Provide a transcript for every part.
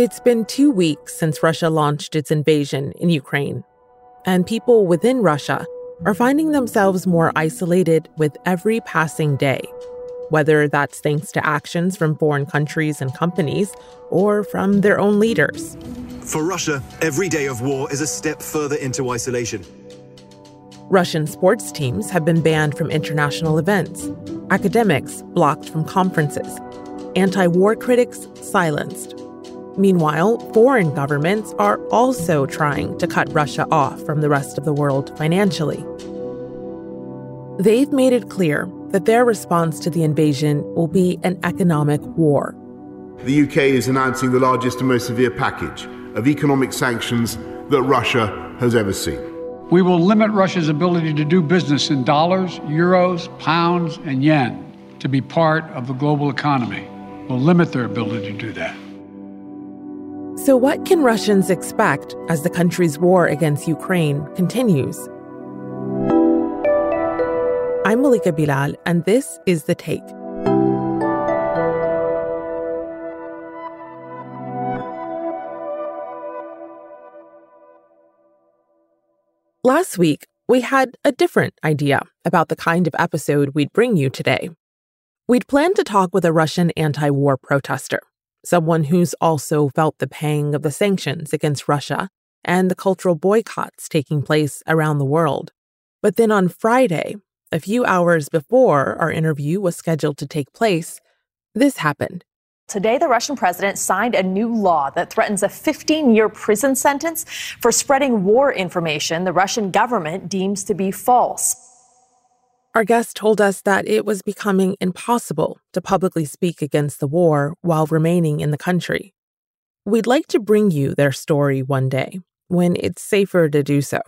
It's been two weeks since Russia launched its invasion in Ukraine, and people within Russia are finding themselves more isolated with every passing day, whether that's thanks to actions from foreign countries and companies or from their own leaders. For Russia, every day of war is a step further into isolation. Russian sports teams have been banned from international events, academics blocked from conferences, anti war critics silenced. Meanwhile, foreign governments are also trying to cut Russia off from the rest of the world financially. They've made it clear that their response to the invasion will be an economic war. The UK is announcing the largest and most severe package of economic sanctions that Russia has ever seen. We will limit Russia's ability to do business in dollars, euros, pounds, and yen to be part of the global economy. We'll limit their ability to do that. So, what can Russians expect as the country's war against Ukraine continues? I'm Malika Bilal, and this is The Take. Last week, we had a different idea about the kind of episode we'd bring you today. We'd planned to talk with a Russian anti war protester someone who's also felt the pang of the sanctions against Russia and the cultural boycotts taking place around the world. But then on Friday, a few hours before our interview was scheduled to take place, this happened. Today, the Russian president signed a new law that threatens a 15 year prison sentence for spreading war information the Russian government deems to be false. Our guest told us that it was becoming impossible to publicly speak against the war while remaining in the country. We'd like to bring you their story one day when it's safer to do so.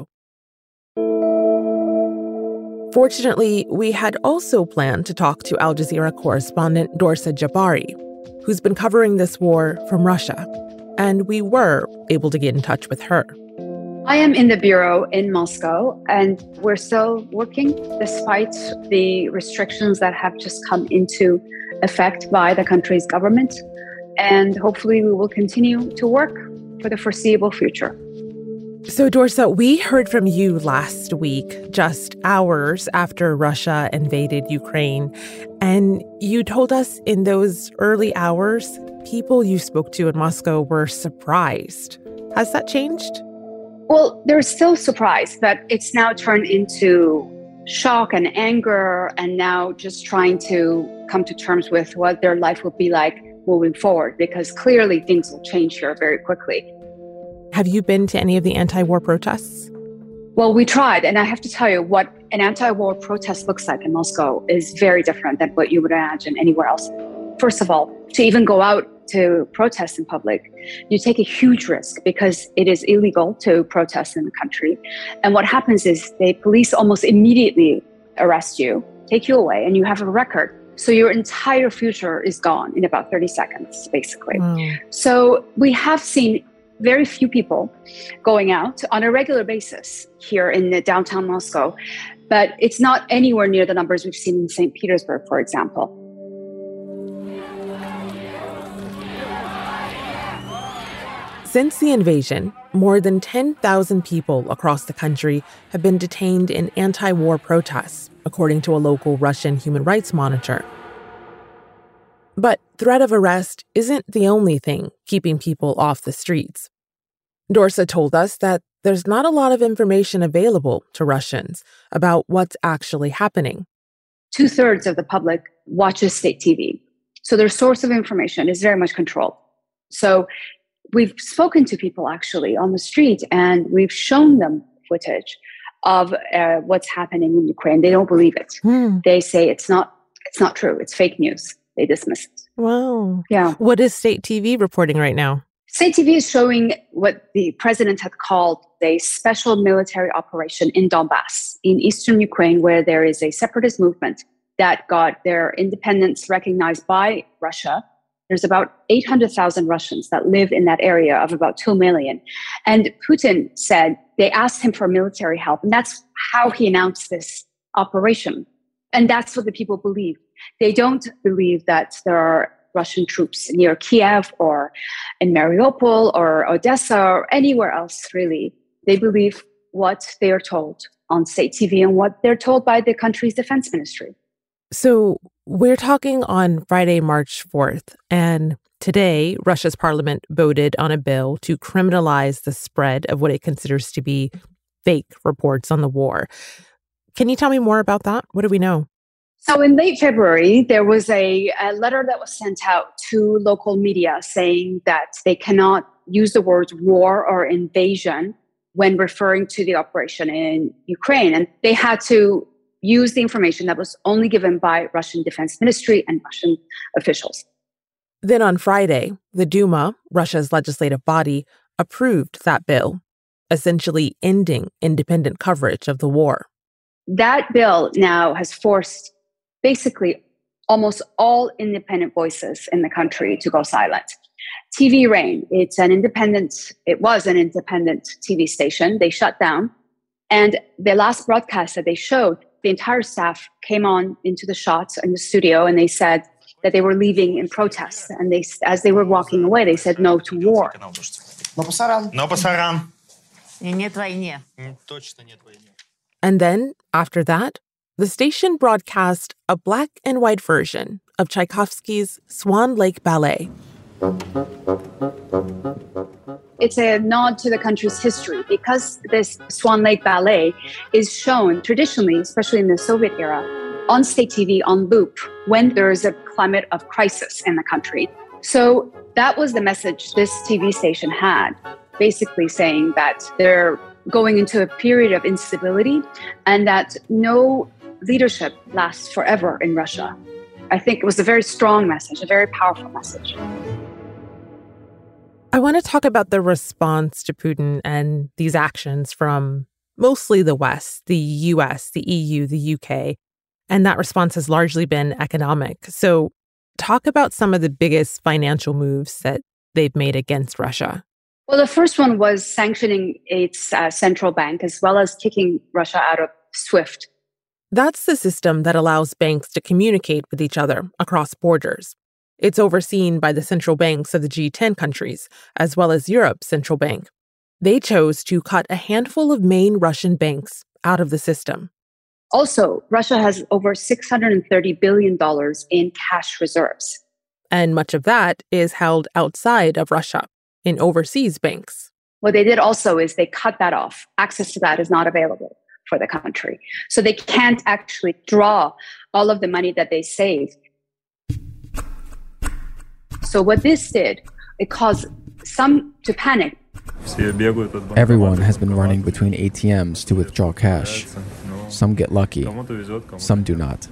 Fortunately, we had also planned to talk to Al Jazeera correspondent Dorsa Jabbari, who's been covering this war from Russia, and we were able to get in touch with her. I am in the bureau in Moscow, and we're still working despite the restrictions that have just come into effect by the country's government. And hopefully, we will continue to work for the foreseeable future. So, Dorsa, we heard from you last week, just hours after Russia invaded Ukraine. And you told us in those early hours, people you spoke to in Moscow were surprised. Has that changed? Well, they're still surprised, but it's now turned into shock and anger, and now just trying to come to terms with what their life will be like moving forward, because clearly things will change here very quickly. Have you been to any of the anti war protests? Well, we tried, and I have to tell you what an anti war protest looks like in Moscow is very different than what you would imagine anywhere else. First of all, to even go out to protest in public, you take a huge risk because it is illegal to protest in the country. And what happens is the police almost immediately arrest you, take you away, and you have a record. So your entire future is gone in about 30 seconds, basically. Mm. So we have seen very few people going out on a regular basis here in the downtown Moscow, but it's not anywhere near the numbers we've seen in St. Petersburg, for example. Since the invasion, more than 10,000 people across the country have been detained in anti war protests, according to a local Russian human rights monitor. But threat of arrest isn't the only thing keeping people off the streets. Dorsa told us that there's not a lot of information available to Russians about what's actually happening. Two thirds of the public watches state TV. So their source of information is very much controlled. So we've spoken to people actually on the street and we've shown them footage of uh, what's happening in Ukraine. They don't believe it. Hmm. They say it's not it's not true. It's fake news. They dismiss it. Wow. Yeah. What is state TV reporting right now? State TV is showing what the president had called a special military operation in Donbass, in eastern Ukraine, where there is a separatist movement that got their independence recognized by Russia there's about 800,000 Russians that live in that area of about 2 million. And Putin said they asked him for military help. And that's how he announced this operation. And that's what the people believe. They don't believe that there are Russian troops near Kiev or in Mariupol or Odessa or anywhere else, really. They believe what they are told on state TV and what they're told by the country's defense ministry. So we're talking on Friday, March 4th, and today Russia's parliament voted on a bill to criminalize the spread of what it considers to be fake reports on the war. Can you tell me more about that? What do we know? So, in late February, there was a, a, letter that was sent out to local media saying that they cannot use the words war or invasion when referring to the operation in Ukraine. And they had to use the information that was only given by Russian Defense Ministry and Russian officials. Then on Friday, the Duma, Russia's legislative body, approved that bill, essentially ending independent coverage of the war. That bill now has forced basically almost all independent voices in the country to go silent. TV Rain, it's an independent, it was an independent TV station. They shut down. And the last broadcast that they showed, the entire staff came on into the shots in the studio and they said that they were leaving in protest. And they, as they were walking away, they said no to war. And then, after that, the station broadcast a black and white version of Tchaikovsky's Swan Lake Ballet. It's a nod to the country's history because this Swan Lake Ballet is shown traditionally, especially in the Soviet era, on state TV on loop when there is a climate of crisis in the country. So that was the message this TV station had, basically saying that they're going into a period of instability and that no leadership lasts forever in Russia. I think it was a very strong message, a very powerful message. I want to talk about the response to Putin and these actions from mostly the West, the US, the EU, the UK. And that response has largely been economic. So, talk about some of the biggest financial moves that they've made against Russia. Well, the first one was sanctioning its uh, central bank as well as kicking Russia out of SWIFT. That's the system that allows banks to communicate with each other across borders. It's overseen by the central banks of the G10 countries, as well as Europe's central bank. They chose to cut a handful of main Russian banks out of the system. Also, Russia has over $630 billion in cash reserves. And much of that is held outside of Russia in overseas banks. What they did also is they cut that off. Access to that is not available for the country. So they can't actually draw all of the money that they saved. So what this did, it caused some to panic. Everyone has been running between ATMs to withdraw cash. Some get lucky, some do not.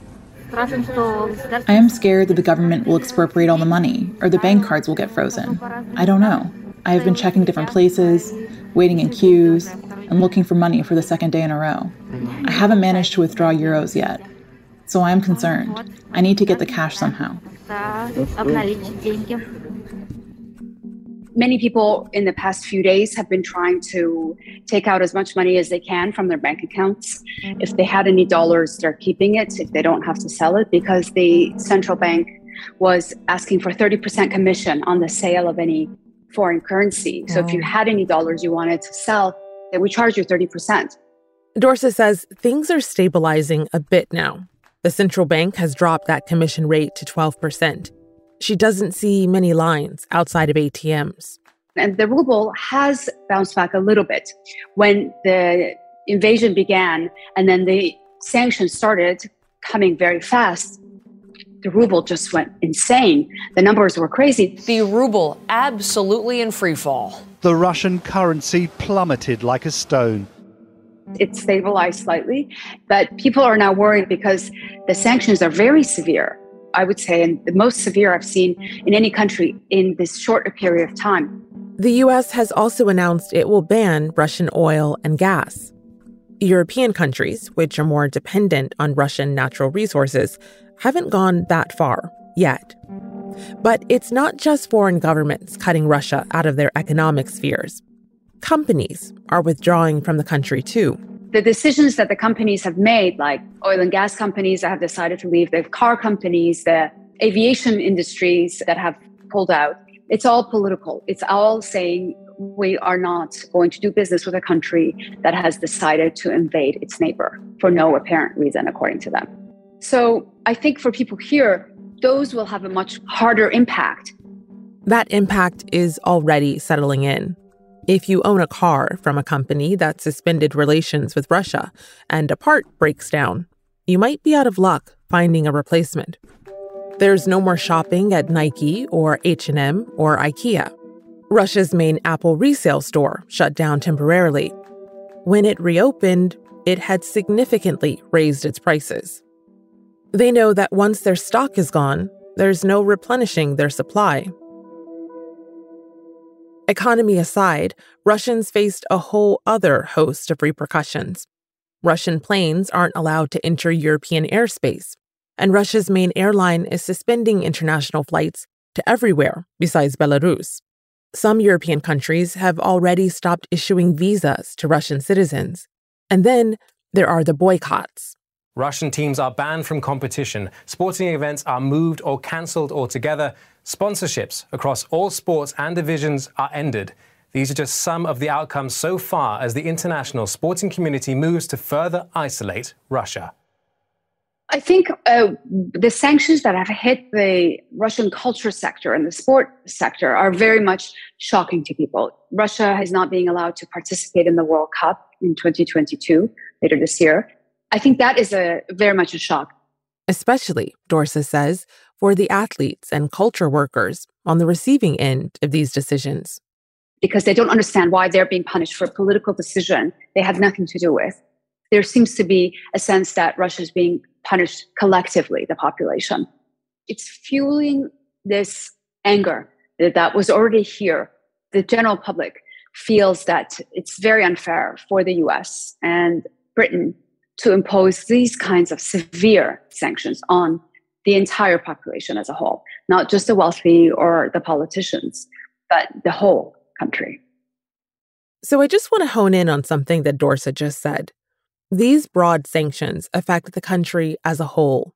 I am scared that the government will expropriate all the money or the bank cards will get frozen. I don't know. I have been checking different places, waiting in queues, and looking for money for the second day in a row. I haven't managed to withdraw euros yet, so I am concerned. I need to get the cash somehow. Many people in the past few days have been trying to take out as much money as they can from their bank accounts. If they had any dollars, they're keeping it if they don't have to sell it because the central bank was asking for 30% commission on the sale of any foreign currency. So if you mm. had any dollars you wanted to sell, they would charge you 30%. Dorsa says things are stabilizing a bit now. The central bank has dropped that commission rate to 12%. She doesn't see many lines outside of ATMs. And the ruble has bounced back a little bit. When the invasion began and then the sanctions started coming very fast, the ruble just went insane. The numbers were crazy. The ruble absolutely in free fall. The Russian currency plummeted like a stone. It stabilized slightly, but people are now worried because the sanctions are very severe. I would say, and the most severe I've seen in any country in this short period of time. The US has also announced it will ban Russian oil and gas. European countries, which are more dependent on Russian natural resources, haven't gone that far yet. But it's not just foreign governments cutting Russia out of their economic spheres. Companies are withdrawing from the country too. The decisions that the companies have made, like oil and gas companies that have decided to leave, the car companies, the aviation industries that have pulled out. It's all political. It's all saying we are not going to do business with a country that has decided to invade its neighbor for no apparent reason, according to them. So I think for people here, those will have a much harder impact. That impact is already settling in. If you own a car from a company that suspended relations with Russia and a part breaks down, you might be out of luck finding a replacement. There's no more shopping at Nike or H&M or IKEA. Russia's main Apple resale store shut down temporarily. When it reopened, it had significantly raised its prices. They know that once their stock is gone, there's no replenishing their supply. Economy aside, Russians faced a whole other host of repercussions. Russian planes aren't allowed to enter European airspace, and Russia's main airline is suspending international flights to everywhere besides Belarus. Some European countries have already stopped issuing visas to Russian citizens. And then there are the boycotts. Russian teams are banned from competition. Sporting events are moved or cancelled altogether. Sponsorships across all sports and divisions are ended. These are just some of the outcomes so far as the international sporting community moves to further isolate Russia. I think uh, the sanctions that have hit the Russian culture sector and the sport sector are very much shocking to people. Russia is not being allowed to participate in the World Cup in 2022, later this year. I think that is a very much a shock. Especially, Dorsa says, for the athletes and culture workers on the receiving end of these decisions. Because they don't understand why they're being punished for a political decision they have nothing to do with. There seems to be a sense that Russia is being punished collectively, the population. It's fueling this anger that was already here. The general public feels that it's very unfair for the US and Britain to impose these kinds of severe sanctions on the entire population as a whole, not just the wealthy or the politicians, but the whole country. So I just want to hone in on something that Dorsa just said. These broad sanctions affect the country as a whole.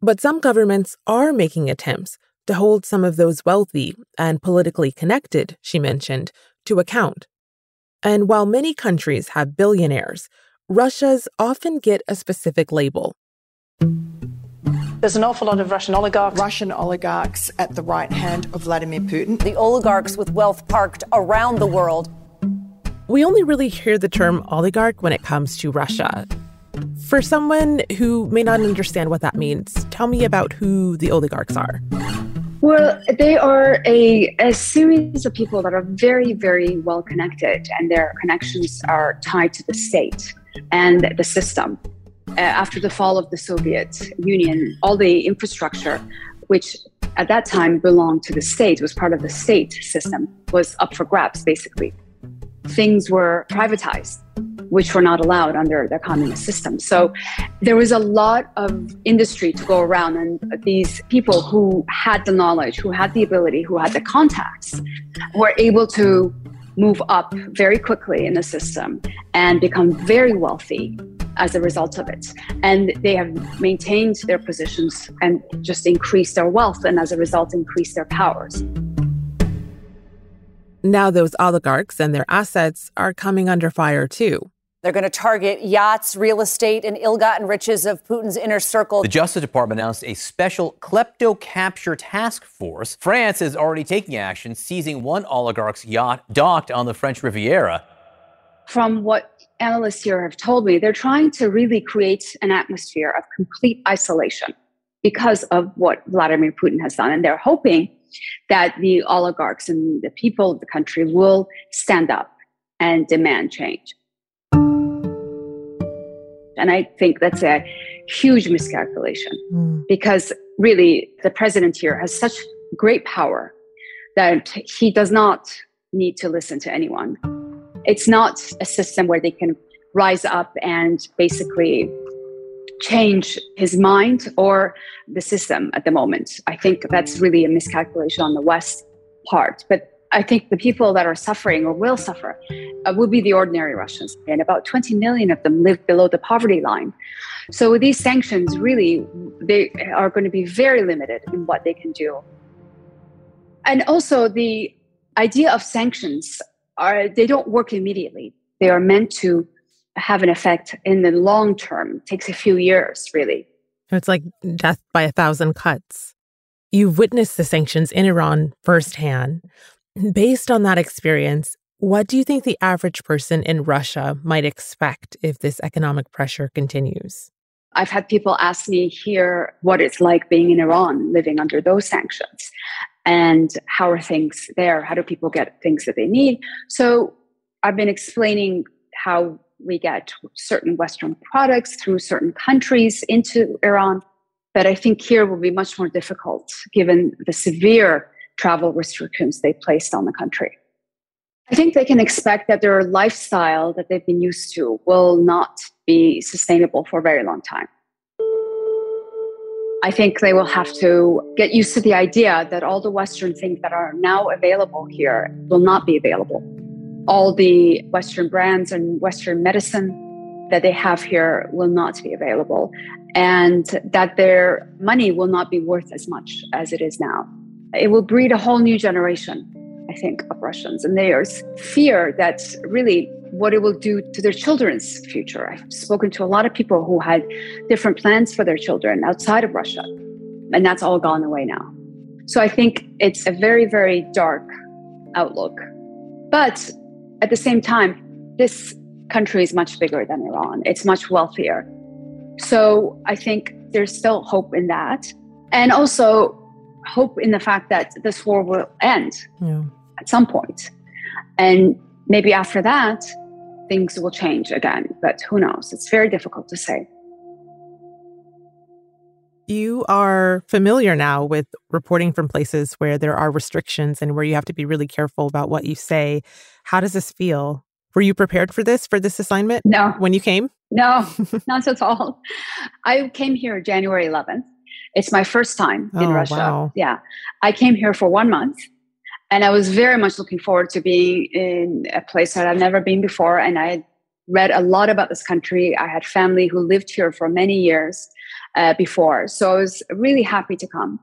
But some governments are making attempts to hold some of those wealthy and politically connected, she mentioned, to account. And while many countries have billionaires, Russia's often get a specific label. There's an awful lot of Russian oligarchs. Russian oligarchs at the right hand of Vladimir Putin. The oligarchs with wealth parked around the world. We only really hear the term oligarch when it comes to Russia. For someone who may not understand what that means, tell me about who the oligarchs are. Well, they are a, a series of people that are very, very well connected, and their connections are tied to the state and the system. Uh, after the fall of the Soviet Union, all the infrastructure, which at that time belonged to the state, was part of the state system, was up for grabs, basically. Things were privatized, which were not allowed under the communist system. So there was a lot of industry to go around, and these people who had the knowledge, who had the ability, who had the contacts, were able to move up very quickly in the system and become very wealthy as a result of it. And they have maintained their positions and just increased their wealth and as a result increased their powers. Now, those oligarchs and their assets are coming under fire too. They're going to target yachts, real estate, and ill gotten riches of Putin's inner circle. The Justice Department announced a special KleptoCapture task force. France is already taking action, seizing one oligarch's yacht docked on the French Riviera. From what analysts here have told me, they're trying to really create an atmosphere of complete isolation because of what Vladimir Putin has done. And they're hoping that the oligarchs and the people of the country will stand up and demand change. And I think that's a huge miscalculation mm. because really the president here has such great power that he does not need to listen to anyone. It's not a system where they can rise up and basically change his mind or the system at the moment. I think that's really a miscalculation on the West part. But I think the people that are suffering or will suffer uh, be the ordinary Russians, and about 20 million of them live below the poverty line. So these sanctions, really, they are going to be very limited in what they can do. And also, the idea of sanctions are they don't work immediately. They are meant to have an effect in the long term. It takes a few years, really. It's like death by a thousand cuts. You've witnessed the sanctions in Iran firsthand. Based on that experience, what do you think the average person in Russia might expect if this economic pressure continues? I've had people ask me here what it's like being in Iran, living under those sanctions, and how are things there? How do people get things that they need? So I've been explaining how we get certain Western products through certain countries into Iran. But I think here will be much more difficult given the severe travel restrictions they placed on the country. I think they can expect that their lifestyle that they've been used to will not be sustainable for a very long time. I think they will have to get used to the idea that all the Western things that are now available here will not be available. All the Western brands and Western medicine that they have here will not be available, and that their money will not be worth as much as it is now. It will breed a whole new generation I think, of Russians. And there's fear that really what it will do to their children's future. I've spoken to a lot of people who had different plans for their children outside of Russia, and that's all gone away now. So I think it's a very, very dark outlook. But at the same time, this country is much bigger than Iran, it's much wealthier. So I think there's still hope in that. And also, hope in the fact that this war will end. Yeah at some point. And maybe after that, things will change again. But who knows? It's very difficult to say. You are familiar now with reporting from places where there are restrictions and where you have to be really careful about what you say. How does this feel? Were you prepared for this, for this assignment? No. When you came? No, not at all. I came here January 11th. It's my first time in oh, Russia. Wow. Yeah. I came here for one month and I was very much looking forward to being in a place that I've never been before. And I read a lot about this country. I had family who lived here for many years uh, before. So I was really happy to come.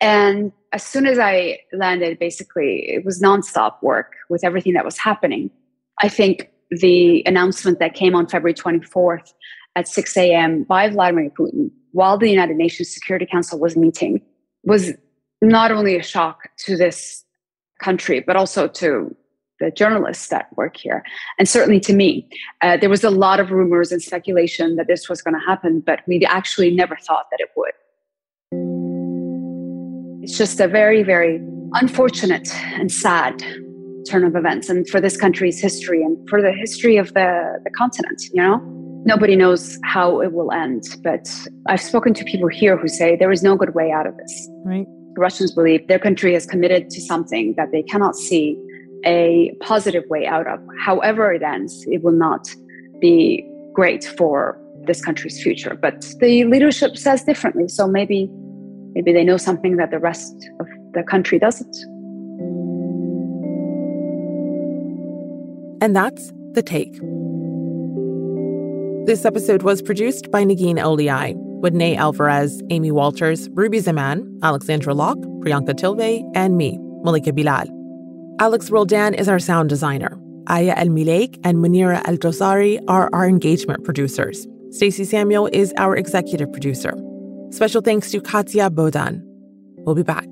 And as soon as I landed, basically, it was nonstop work with everything that was happening. I think the announcement that came on February 24th at 6 a.m. by Vladimir Putin while the United Nations Security Council was meeting was not only a shock to this country, but also to the journalists that work here, and certainly to me. Uh, there was a lot of rumors and speculation that this was going to happen, but we actually never thought that it would. It's just a very, very unfortunate and sad turn of events, and for this country's history and for the history of the, the continent, you know? Nobody knows how it will end, but I've spoken to people here who say there is no good way out of this. Right. Russians believe their country is committed to something that they cannot see a positive way out of. However, it ends, it will not be great for this country's future. But the leadership says differently. So maybe maybe they know something that the rest of the country doesn't. And that's the take. This episode was produced by Negin Owliaei with Ney Alvarez, Amy Walters, Ruby Zaman, Alexandra Locke, Priyanka Tilve, and me, Malika Bilal. Alex Roldan is our sound designer. Aya El Mileik and Munira El Dosari are our engagement producers. Stacey Samuel is our executive producer. Special thanks to Katya Bodan. We'll be back.